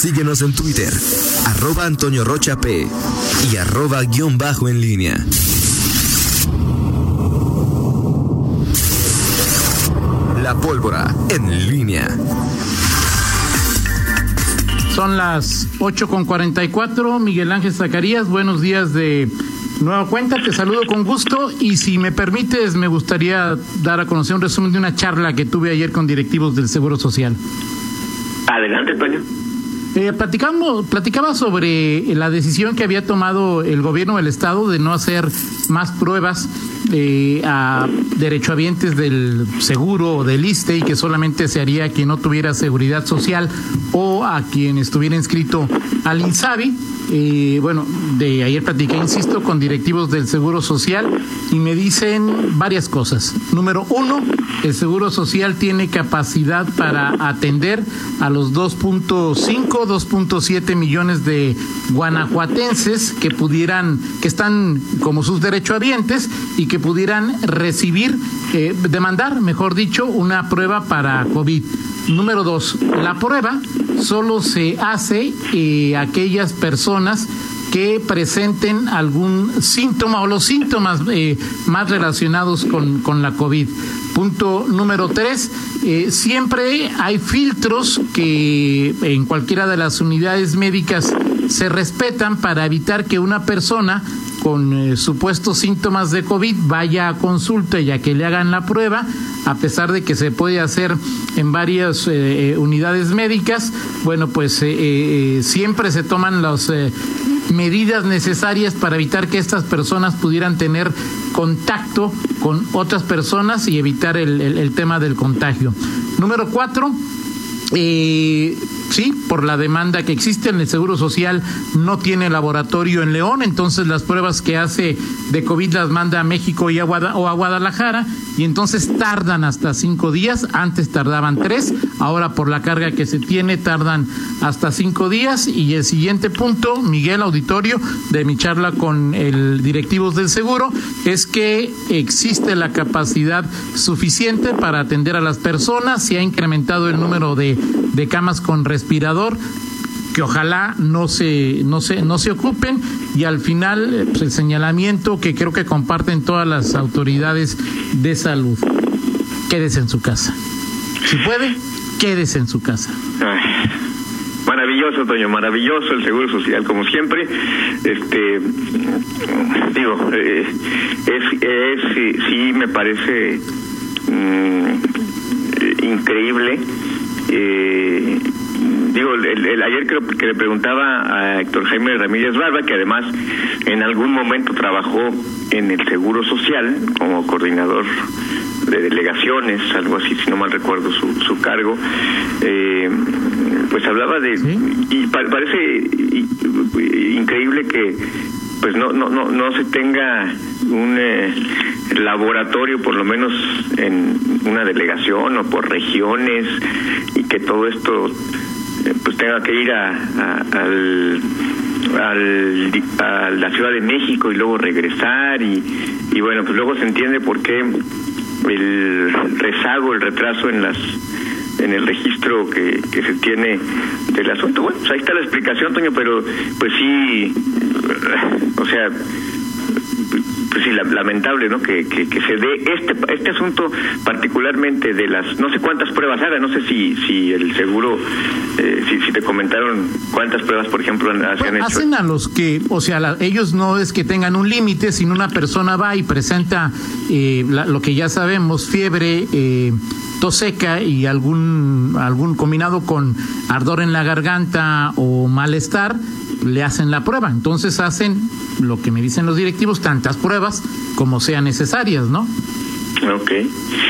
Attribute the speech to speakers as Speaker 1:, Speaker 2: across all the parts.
Speaker 1: Síguenos en Twitter, arroba Antonio Rocha P y arroba guion bajo en línea. La pólvora en línea.
Speaker 2: Son las 8.44. Miguel Ángel Zacarías, buenos días de nueva cuenta. Te saludo con gusto y si me permites, me gustaría dar a conocer un resumen de una charla que tuve ayer con directivos del Seguro Social.
Speaker 3: Adelante, Toño.
Speaker 2: Eh, platicamos, platicaba sobre la decisión que había tomado el gobierno del estado de no hacer más pruebas eh, a derechohabientes del seguro o del ISTE y que solamente se haría quien no tuviera seguridad social o a quien estuviera inscrito al INSABI. Eh, bueno, de ayer platiqué, insisto, con directivos del Seguro Social y me dicen varias cosas. Número uno, el Seguro Social tiene capacidad para atender a los 2.5, 2.7 millones de guanajuatenses que pudieran, que están como sus derechohabientes y que pudieran recibir, eh, demandar, mejor dicho, una prueba para COVID. Número dos, la prueba solo se hace eh, aquellas personas que presenten algún síntoma o los síntomas eh, más relacionados con, con, la COVID. Punto número tres, eh, siempre hay filtros que en cualquiera de las unidades médicas se respetan para evitar que una persona con eh, supuestos síntomas de COVID vaya a consulta y a que le hagan la prueba, a pesar de que se puede hacer en varias eh, unidades médicas, bueno, pues eh, siempre se toman las medidas necesarias para evitar que estas personas pudieran tener contacto con otras personas y evitar el, tema del contagio. Número cuatro, eh, sí, por la demanda que existe en el Seguro Social no tiene laboratorio en León, entonces las pruebas que hace de COVID las manda a México y a o a Guadalajara y entonces tardan hasta cinco días, antes tardaban tres, ahora por la carga que se tiene tardan hasta cinco días y el siguiente punto, Miguel Auditorio, de mi charla con el directivos del seguro, es que existe la capacidad suficiente para atender a las personas, se ha incrementado el número de, camas con respirador que ojalá no se no se no se ocupen. Y al final pues, el señalamiento que creo que comparten todas las autoridades de salud. Quédese en su casa. Si puede quédese en su casa.
Speaker 3: Maravilloso Toño maravilloso el seguro social como siempre. Este digo eh, es sí me parece mmm, increíble eh, digo, el, el, ayer creo que le preguntaba a Héctor Jaime Ramírez Barba, que además en algún momento trabajó en el Seguro Social como coordinador de delegaciones, algo así, si no mal recuerdo su, su cargo, eh, pues hablaba de... ¿Sí? Y pa parece increíble que pues no no no no se tenga un eh, laboratorio por lo menos en una delegación o por regiones y que todo esto pues tenga que ir a, a al, al a la Ciudad de México y luego regresar y, y bueno pues luego se entiende por qué el rezago el retraso en las en el registro que, que se tiene del asunto. Bueno, pues ahí está la explicación, Toño, pero pues sí, o sea, pues sí, lamentable, ¿no? Que, que, que, se dé este este asunto particularmente de las no sé cuántas pruebas haga, no sé si si el seguro eh, si, si te comentaron cuántas pruebas, por ejemplo, han,
Speaker 2: pues,
Speaker 3: han hecho.
Speaker 2: Hacen a los que, o sea, la, ellos no es que tengan un límite, sino una persona va y presenta eh, la, lo que ya sabemos, fiebre, eh, tos seca y algún algún combinado con ardor en la garganta o malestar le hacen la prueba. Entonces hacen lo que me dicen los directivos, tantas pruebas como sean necesarias, ¿no?
Speaker 3: Ok.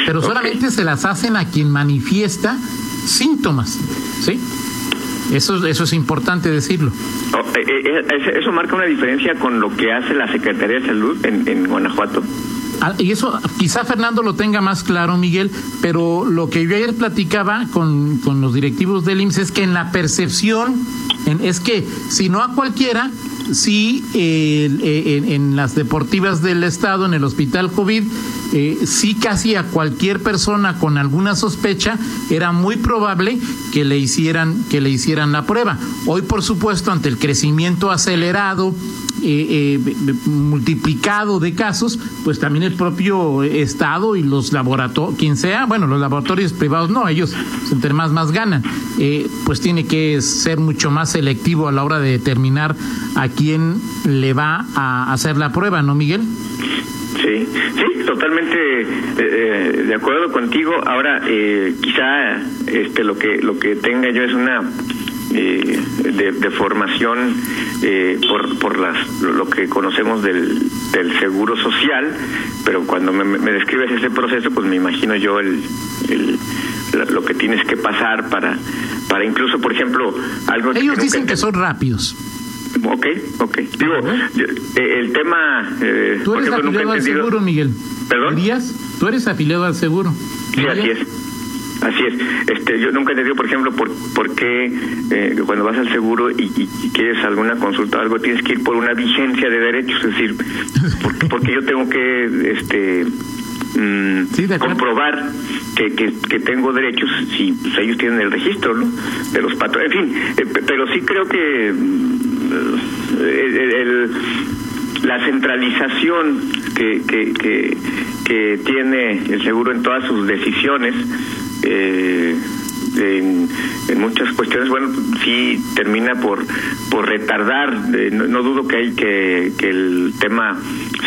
Speaker 2: Pero solamente okay. se las hacen a quien manifiesta síntomas, ¿sí? Eso, eso es importante decirlo.
Speaker 3: Oh, eh, eh, eso marca una diferencia con lo que hace la Secretaría de Salud en, en Guanajuato.
Speaker 2: Y eso quizá Fernando lo tenga más claro, Miguel, pero lo que yo ayer platicaba con, con los directivos del IMSS es que en la percepción en, es que si no a cualquiera sí, en, las deportivas del Estado, en el hospital COVID, eh, sí casi a cualquier persona con alguna sospecha era muy probable que le hicieran que le hicieran la prueba. Hoy, por supuesto, ante el crecimiento acelerado eh, eh, multiplicado de casos, pues también el propio Estado y los laboratorios, quien sea, bueno, los laboratorios privados no, ellos entre más más ganan, eh, pues tiene que ser mucho más selectivo a la hora de determinar a quién le va a hacer la prueba, ¿no, Miguel?
Speaker 3: Sí, sí, totalmente de acuerdo contigo. Ahora, quizá este lo que lo que tenga yo es una eh, de, formación eh, por, por las, lo que conocemos del, del seguro social, pero cuando me, describes ese proceso, pues me imagino yo el, el, lo que tienes que pasar para, para incluso, por ejemplo, algo...
Speaker 2: Ellos dicen que son rápidos.
Speaker 3: Ok, ok. Digo, eh, el tema...
Speaker 2: Eh, Tú eres afiliado al seguro, Miguel.
Speaker 3: ¿Perdón?
Speaker 2: Tú eres afiliado al seguro.
Speaker 3: Sí, así es. Así es. Este, yo nunca he entendido, por ejemplo, por, por qué eh, cuando vas al seguro y, quieres alguna consulta o algo, tienes que ir por una vigencia de derechos. Es decir, porque, yo tengo que este mm, comprobar que, que, tengo derechos si pues, ellos tienen el registro ¿no? de los patrones. En fin, eh, pero sí creo que mm, el, la centralización que, que, que, que tiene el seguro en todas sus decisiones eh, en, muchas cuestiones, bueno, sí termina por por retardar. Eh, no, dudo que hay que, que el tema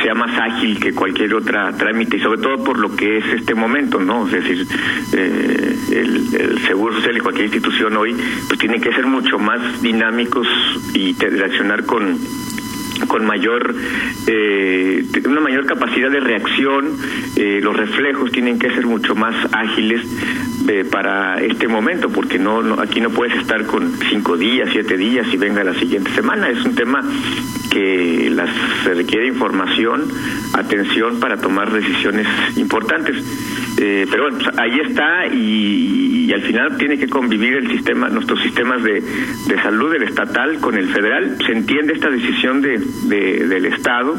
Speaker 3: sea más ágil que cualquier otra trámite y sobre todo por lo que es este momento, ¿no? Es decir, eh, el, el, Seguro Social y cualquier institución hoy pues tiene que ser mucho más dinámicos y reaccionar con con mayor eh, una mayor capacidad de reacción eh, los reflejos tienen que ser mucho más ágiles eh, para este momento porque no, aquí no puedes estar con cinco días siete días y venga la siguiente semana es un tema que las, se requiere información atención para tomar decisiones importantes eh, pero bueno, pues, ahí está y, al final tiene que convivir el sistema, nuestros sistemas de, de salud, el estatal con el federal. Se entiende esta decisión de, del Estado,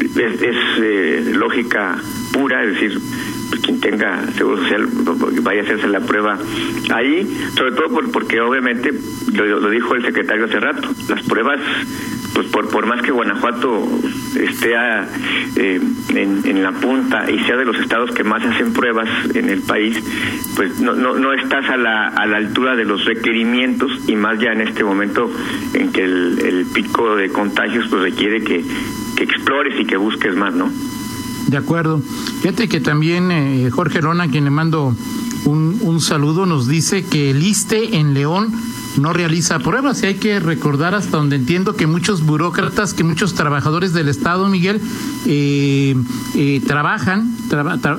Speaker 3: es, eh, lógica pura, es decir, quien tenga seguro social vaya a hacerse la prueba ahí, sobre todo porque obviamente, lo, lo dijo el secretario hace rato, las pruebas por, por más que Guanajuato esté eh, en, en, la punta y sea de los estados que más hacen pruebas en el país, pues no, no, estás a la, a la altura de los requerimientos y más ya en este momento en que el, el pico de contagios pues requiere que, que explores y que busques más, ¿no?
Speaker 2: De acuerdo. Fíjate que también eh, Jorge Rona, quien le mando un, un saludo, nos dice que el ISTE en León no realiza pruebas y hay que recordar hasta donde entiendo que muchos burócratas, que muchos trabajadores del Estado, Miguel, eh, eh, trabajan,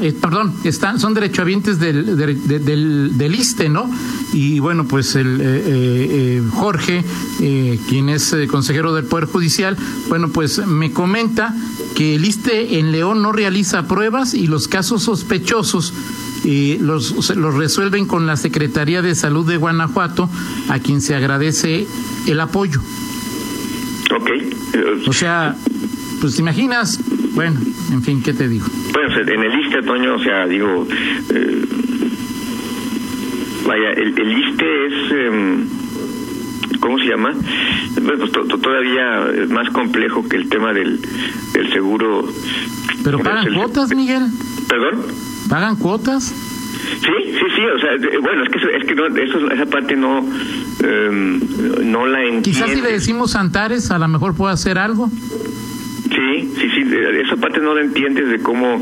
Speaker 2: eh, perdón, están, son derechohabientes del, del, del, ISTE, ¿no? Y bueno, pues el Jorge, quien es consejero del Poder Judicial, bueno, pues me comenta que el ISTE en León no realiza pruebas y los casos sospechosos y los, los resuelven con la Secretaría de Salud de Guanajuato, a quien se agradece el apoyo.
Speaker 3: Ok.
Speaker 2: O sea, pues te imaginas, bueno, en fin, ¿qué te digo?
Speaker 3: Bueno, en el ISTE, Toño, o sea, digo, eh, vaya, el, el ISTE es... Eh, ¿cómo se llama? Pues todavía más complejo que el tema del, del seguro.
Speaker 2: ¿Pero pagan cuotas, Miguel?
Speaker 3: ¿Perdón?
Speaker 2: ¿Pagan cuotas?
Speaker 3: Sí, sí, sí, o sea, bueno, es que, es que no, eso, esa parte no, em, no la entiendo.
Speaker 2: Quizás si le decimos Antares, a lo mejor puede hacer algo.
Speaker 3: Sí, sí, sí, esa parte no la entiendes de cómo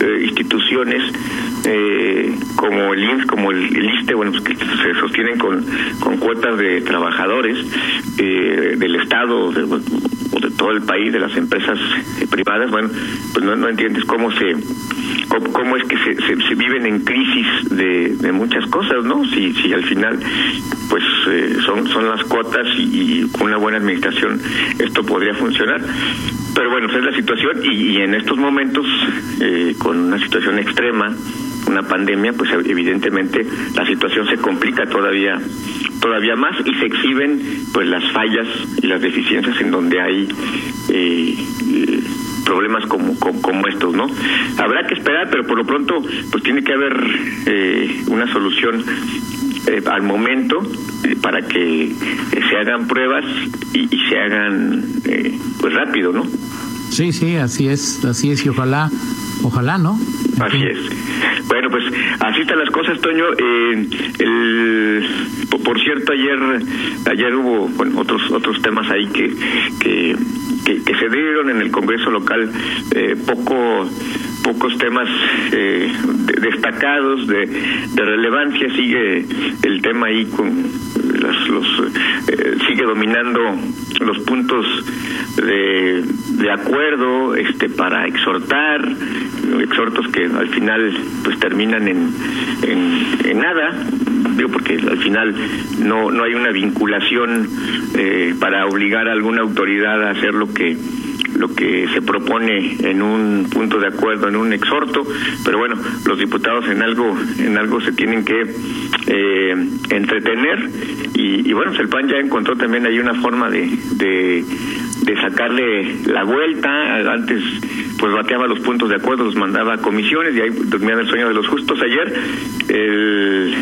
Speaker 3: eh, instituciones eh, como el INS, como el, ISTE, bueno, pues que se sostienen con, con cuotas de trabajadores eh, del Estado de todo el país, de las empresas privadas, bueno, pues no, no entiendes cómo se cómo, es que se, se, viven en crisis de, de, muchas cosas, ¿no? Si, si al final, pues eh, son, son las cuotas y, con una buena administración esto podría funcionar. Pero bueno, esa es la situación y, en estos momentos, eh, con una situación extrema, una pandemia, pues evidentemente la situación se complica todavía todavía más y se exhiben pues las fallas y las deficiencias en donde hay eh, eh, problemas como, como, estos, ¿no? Habrá que esperar, pero por lo pronto pues tiene que haber eh, una solución al momento para que se hagan pruebas y, y se hagan pues rápido, ¿no?
Speaker 2: Sí, sí, así es, así es y ojalá, ojalá, ¿no?
Speaker 3: Así es. Bueno, pues así están las cosas, Toño. Eh, el, por cierto, ayer ayer hubo bueno, otros otros temas ahí que que, que, se dieron en el Congreso local, eh, poco pocos temas eh, destacados de, relevancia. Sigue el tema ahí con los, eh, sigue dominando los puntos de, de acuerdo este para exhortar exhortos que al final pues terminan en, en, nada. Digo porque al final no no hay una vinculación eh, para obligar a alguna autoridad a hacer lo que lo que se propone en un punto de acuerdo, en un exhorto, pero bueno, los diputados en algo, en algo se tienen que eh, entretener. Y, bueno, pues el ya encontró también ahí una forma de, de, sacarle la vuelta, antes pues bateaba los puntos de acuerdo, los mandaba a comisiones y ahí dormían el sueño de los justos. Ayer eh,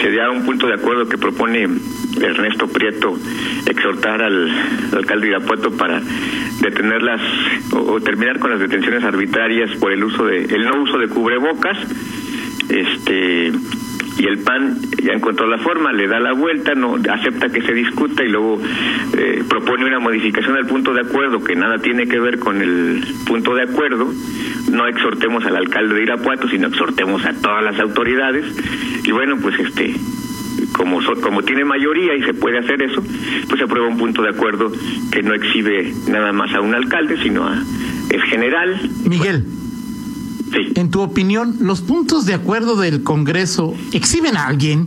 Speaker 3: se dio un punto de acuerdo que propone Ernesto Prieto exhortar al, alcalde de Irapuato para detenerlas o, terminar con las detenciones arbitrarias por el uso de el no uso de cubrebocas este y el PAN ya encontró la forma, le da la vuelta, no acepta que se discuta y luego eh, propone una modificación al punto de acuerdo que nada tiene que ver con el punto de acuerdo. No exhortemos al alcalde de Irapuato, sino exhortemos a todas las autoridades. Y bueno, pues este como, como tiene mayoría y se puede hacer eso, pues se aprueba un punto de acuerdo que no exhibe nada más a un alcalde, sino a es general.
Speaker 2: Miguel. Sí. En tu opinión, ¿los puntos de acuerdo del Congreso exhiben a alguien?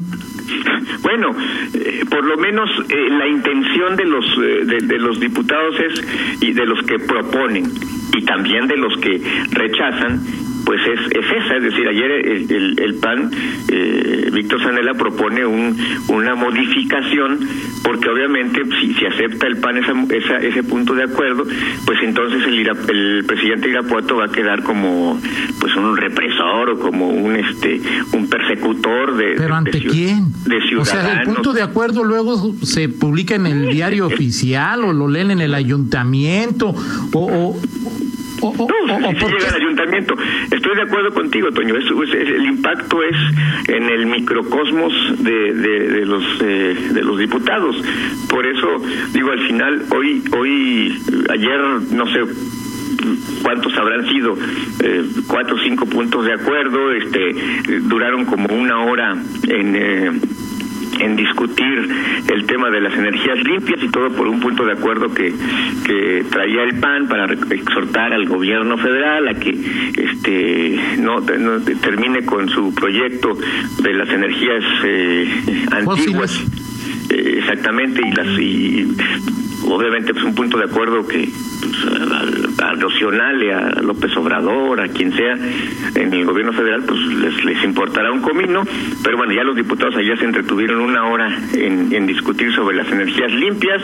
Speaker 3: Bueno, eh, por lo menos eh, la intención de los eh, de, los diputados es y de los que proponen y también de los que rechazan pues es, es esa, es decir, ayer el, el, PAN, eh, Víctor Sanela propone un, una modificación, porque obviamente si, si acepta el PAN esa, esa, ese punto de acuerdo, pues entonces el, el presidente Irapuato va a quedar como pues un represor o como un este un persecutor de
Speaker 2: pero ante quién de ciudadanos. o sea el punto de acuerdo luego se publica en el diario oficial o lo leen en el ayuntamiento o, o
Speaker 3: o, si llega al ayuntamiento. Estoy de acuerdo contigo, Toño. el impacto es en el microcosmos de, de, los eh, de los diputados. Por eso digo al final hoy hoy ayer no sé cuántos habrán sido eh, cuatro o cinco puntos de acuerdo este duraron como una hora en eh, en discutir el tema de las energías limpias y todo por un punto de acuerdo que, que traía el PAN para exhortar al gobierno federal a que este no, termine con su proyecto de las energías eh, antiguas. Eh, exactamente y las y obviamente pues un punto de acuerdo que a, a López Obrador, a quien sea en el gobierno federal, pues les, importará un comino, pero bueno, ya los diputados allá se entretuvieron una hora en, en discutir sobre las energías limpias,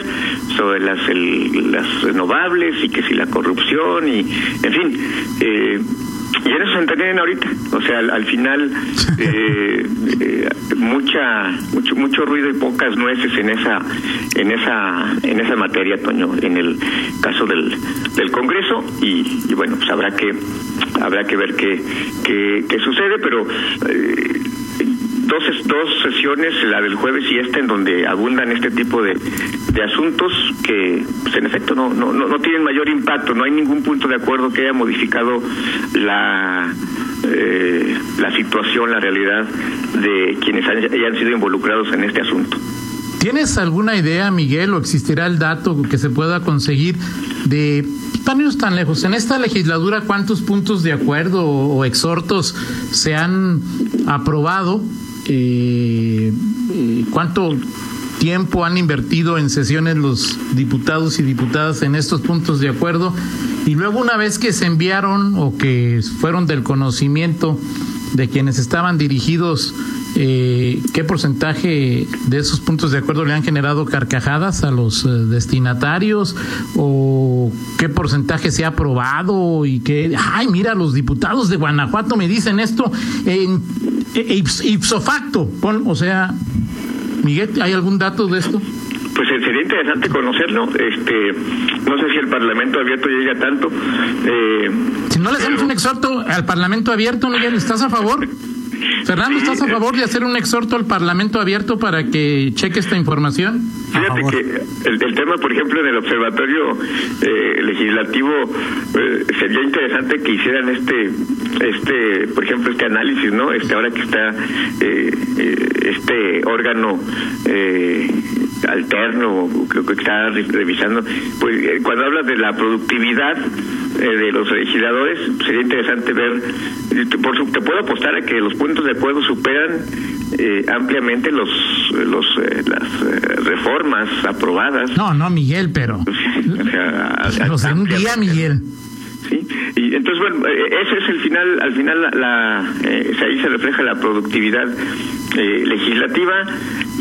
Speaker 3: sobre las, las renovables y que si la corrupción y, en fin, eh, y en eso se entretienen ahorita. O sea, al, final, eh, eh, mucha, mucho, mucho ruido y pocas nueces en esa, en esa, en esa materia, Toño, en el caso del, del Congreso. Y, bueno, pues habrá que, habrá que ver qué, qué, qué sucede, pero eh, dos, dos sesiones, la del jueves y esta, en donde abundan este tipo de, de asuntos que, pues, en efecto, no, no, no tienen mayor impacto. No hay ningún punto de acuerdo que haya modificado la, eh, la situación, la realidad de quienes hayan sido involucrados en este asunto.
Speaker 2: ¿Tienes alguna idea, Miguel, o existirá el dato que se pueda conseguir de, tan tan lejos, en esta legislatura cuántos puntos de acuerdo o exhortos se han aprobado eh, cuánto tiempo han invertido en sesiones los diputados y diputadas en estos puntos de acuerdo y luego una vez que se enviaron o que fueron del conocimiento de quienes estaban dirigidos eh, ¿qué porcentaje de esos puntos de acuerdo le han generado carcajadas a los eh, destinatarios? ¿O qué porcentaje se ha aprobado? Y que, ay, mira, los diputados de Guanajuato me dicen esto en, ipso facto. o sea, Miguel, ¿hay algún dato de esto?
Speaker 3: pues eh, sería interesante conocerlo. Este, no sé si el Parlamento abierto llega tanto.
Speaker 2: Eh, si no le hacemos un exhorto al Parlamento abierto, Miguel, ¿estás a favor? Fernando, ¿estás a favor de hacer un exhorto al Parlamento abierto para que cheque esta información?
Speaker 3: Fíjate que el, tema, por ejemplo, en el Observatorio eh, Legislativo eh, sería interesante que hicieran este, este, por ejemplo, este análisis, ¿no? Este ahora que está eh, este órgano alterno que, que está revisando, pues cuando hablas de la productividad de los legisladores, sería interesante ver, por te puedo apostar a que los puntos de acuerdo superan eh, ampliamente los, los eh, las eh, reformas aprobadas.
Speaker 2: No, no, Miguel, pero. o sea, un día, Miguel.
Speaker 3: Sí, y entonces, bueno, ese es el final, al final, la, ahí se refleja la productividad legislativa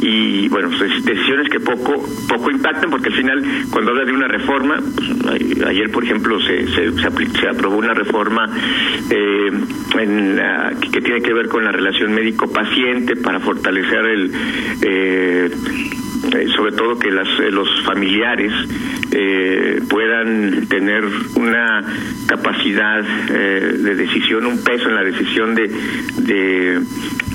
Speaker 3: y bueno pues decisiones que poco poco impactan porque al final cuando habla de una reforma pues, ayer por ejemplo se se, se, aprobó una reforma eh, en que tiene que ver con la relación médico paciente para fortalecer el eh, eh, sobre todo que las, los familiares puedan tener una capacidad de decisión, un peso en la decisión de, de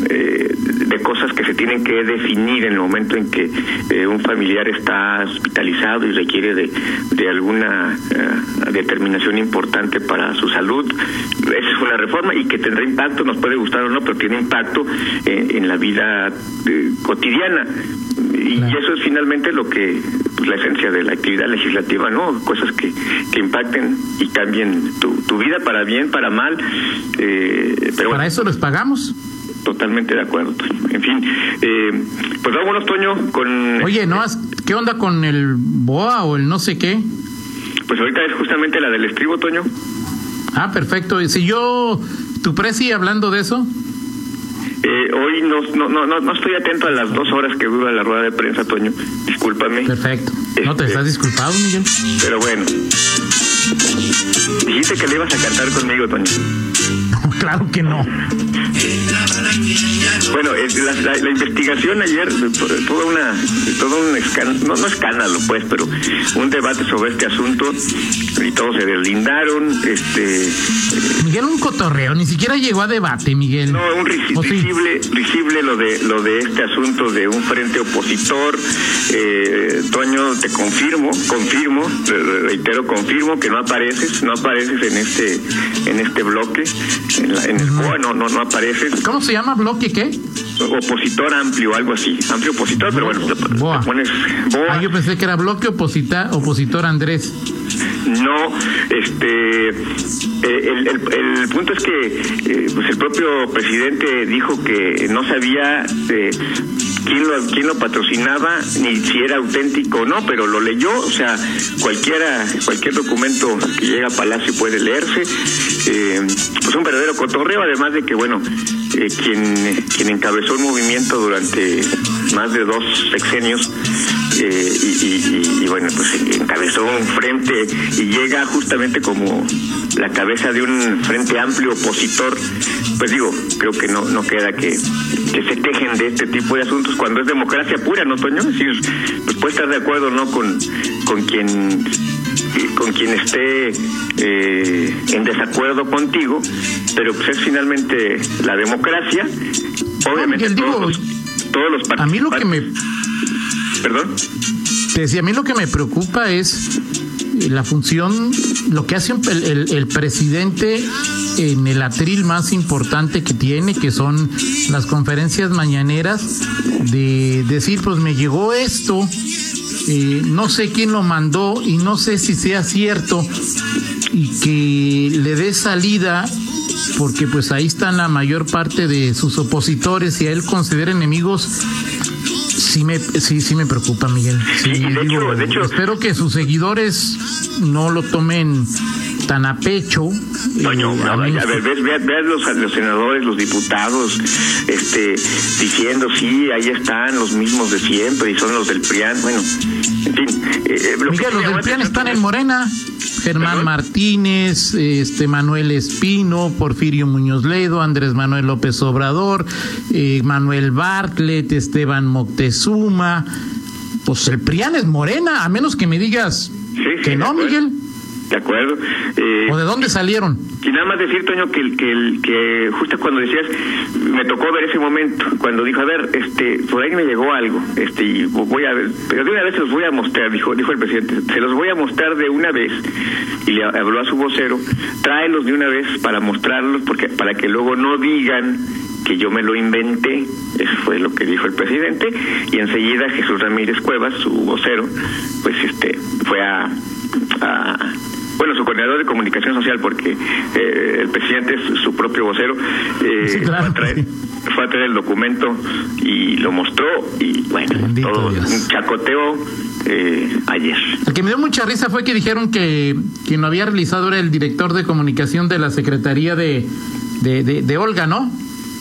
Speaker 3: eh, de cosas que se tienen que definir en el momento en que eh, un familiar está hospitalizado y requiere de, de alguna eh, determinación importante para su salud. Esa es una reforma y que tendrá impacto, nos puede gustar o no, pero tiene impacto en la vida cotidiana. Y, eso es finalmente lo que pues, la esencia de la actividad legislativa, ¿no? Cosas que, que impacten y cambien tu, tu vida para bien, para mal.
Speaker 2: pero para eso les pagamos.
Speaker 3: Totalmente de acuerdo, En fin, eh, pues vámonos, Toño, con...
Speaker 2: Oye, ¿no? ¿Qué onda con el BOA o el no sé qué?
Speaker 3: Pues ahorita es justamente la del estribo, Toño.
Speaker 2: Ah, perfecto. Si yo, tu presi, hablando de eso...
Speaker 3: Eh, hoy no, no, no, no estoy atento a las dos horas que dura la rueda de prensa, Toño. Discúlpame.
Speaker 2: Perfecto. no te este, estás disculpado, Miguel.
Speaker 3: Pero bueno. Dijiste que le ibas a cantar conmigo, Toño.
Speaker 2: No, claro que no.
Speaker 3: Bueno, la, la, investigación ayer, toda una, todo un escándalo, no, no escándalo pues, pero un debate sobre este asunto y todos se deslindaron, este...
Speaker 2: Miguel, un cotorreo, ni siquiera llegó a debate, Miguel.
Speaker 3: No, un risible, risible lo de, lo de este asunto de un frente opositor. Eh, Toño, te confirmo, confirmo, reitero, confirmo que no apareces, no apareces en este, en este bloque, en, en el COA, no, no, no apareces.
Speaker 2: ¿Cómo se llama? ¿Bloque qué?
Speaker 3: Opositor amplio, algo así. Amplio opositor, pero bueno,
Speaker 2: Boa. pones Ah, yo pensé que era bloque oposita, opositor Andrés.
Speaker 3: No, este, eh, el, el, punto es que eh, pues el propio presidente dijo que no sabía quién lo, quién lo patrocinaba ni si era auténtico o no, pero lo leyó, o sea, cualquiera, cualquier documento que llega a Palacio puede leerse. Eh, pues un verdadero cotorreo, además de que, bueno, eh, quien, quien encabezó un movimiento durante más de dos sexenios eh, y, bueno, pues encabezó un frente y llega justamente como la cabeza de un frente amplio opositor, pues digo, creo que no, no queda que, que se tejen de este tipo de asuntos cuando es democracia pura, ¿no, Toño? Es decir, pues puede estar de acuerdo, ¿no? Con, con quien con quien esté eh, en desacuerdo contigo, pero pues es finalmente la democracia. Obviamente todos, todos los
Speaker 2: A mí lo que me
Speaker 3: ¿Perdón?
Speaker 2: Te decía, a mí lo que me preocupa es la función, lo que hace el, el, presidente en el atril más importante que tiene, que son las conferencias mañaneras, de decir, pues me llegó esto, eh, no sé quién lo mandó y no sé si sea cierto, y que le dé salida porque pues ahí están la mayor parte de sus opositores y a él considera enemigos sí me, sí, sí me preocupa, Miguel. Sí, de, hecho, de hecho, espero que sus seguidores no lo tomen tan a pecho.
Speaker 3: Toño, a ver, ves, ves, los, los, senadores, los diputados, este, diciendo, sí, ahí están los mismos de siempre y son los del PRIAN. Bueno, en fin.
Speaker 2: Eh, los del PRIAN están en Morena. Germán Martínez, este Manuel Espino, Porfirio Muñoz Ledo, Andrés Manuel López Obrador, eh, Manuel Bartlett, Esteban Moctezuma. Pues el PRIAN es morena, a menos que me digas que no, Miguel.
Speaker 3: De acuerdo.
Speaker 2: Eh, ¿O de dónde salieron?
Speaker 3: Y nada más decir, Toño, que, que, que justo cuando decías, me tocó ver ese momento, cuando dijo, a ver, este, por ahí me llegó algo, este, y voy a ver, pero de una vez se los voy a mostrar, dijo, dijo el presidente, se los voy a mostrar de una vez, y le habló a su vocero, tráelos de una vez para mostrarlos, porque para que luego no digan que yo me lo inventé, eso fue lo que dijo el presidente, y enseguida Jesús Ramírez Cuevas, su vocero, pues este, fue a, a bueno, su coordinador de comunicación social, porque eh, el presidente es su propio vocero, eh, fue, a traer, fue, a traer, el documento y lo mostró y bueno, todo un chacoteo eh, ayer.
Speaker 2: El que me dio mucha risa fue que dijeron que quien lo había realizado era el director de comunicación de la Secretaría de, de, de, Olga, ¿no?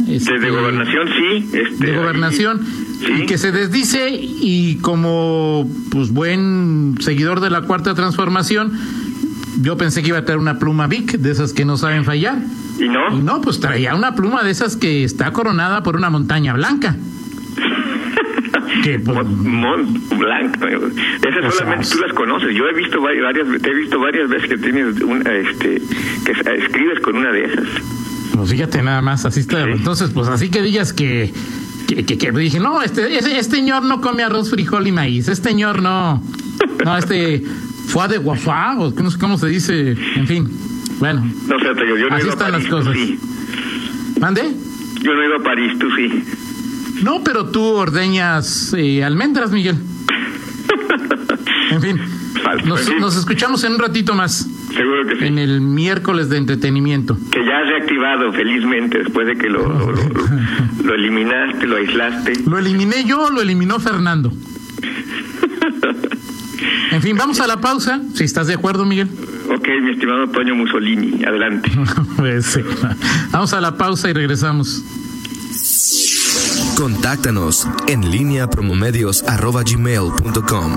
Speaker 3: Este, de, gobernación, sí.
Speaker 2: Este, de gobernación. Y que se desdice y como pues buen seguidor de la cuarta transformación, yo pensé que iba a traer una pluma Vic, de esas que no saben fallar.
Speaker 3: ¿Y no?
Speaker 2: Y no, pues traía una pluma de esas que está coronada por una montaña blanca.
Speaker 3: que, pues, Mont Blanc. Esas solamente tú las conoces. Yo he visto varias, te he visto varias veces que tienes una, este, que escribes con una de esas.
Speaker 2: Pues fíjate nada más, así está. Entonces, pues así que digas que, que, que, dije, no, este, este señor no come arroz, frijol y maíz. Este señor no, no, este fue de guafá, o no sé cómo se dice, en fin. Bueno,
Speaker 3: no sé, yo, yo no
Speaker 2: así están las cosas.
Speaker 3: Sí.
Speaker 2: ¿Mande?
Speaker 3: Yo no he ido a París, tú sí.
Speaker 2: No, pero tú ordeñas eh, almendras, Miguel. en fin. Nos, nos, escuchamos en un ratito más.
Speaker 3: Seguro que sí.
Speaker 2: En el miércoles de entretenimiento.
Speaker 3: Que ya has reactivado felizmente después de que lo, lo, lo, lo eliminaste, lo aislaste.
Speaker 2: Lo eliminé yo, lo eliminó Fernando. En fin, vamos a la pausa, si estás de acuerdo, Miguel.
Speaker 3: Ok, mi estimado Toño Mussolini, adelante.
Speaker 2: pues, Vamos a la pausa y regresamos.
Speaker 1: Contáctanos en línea promomedios.com.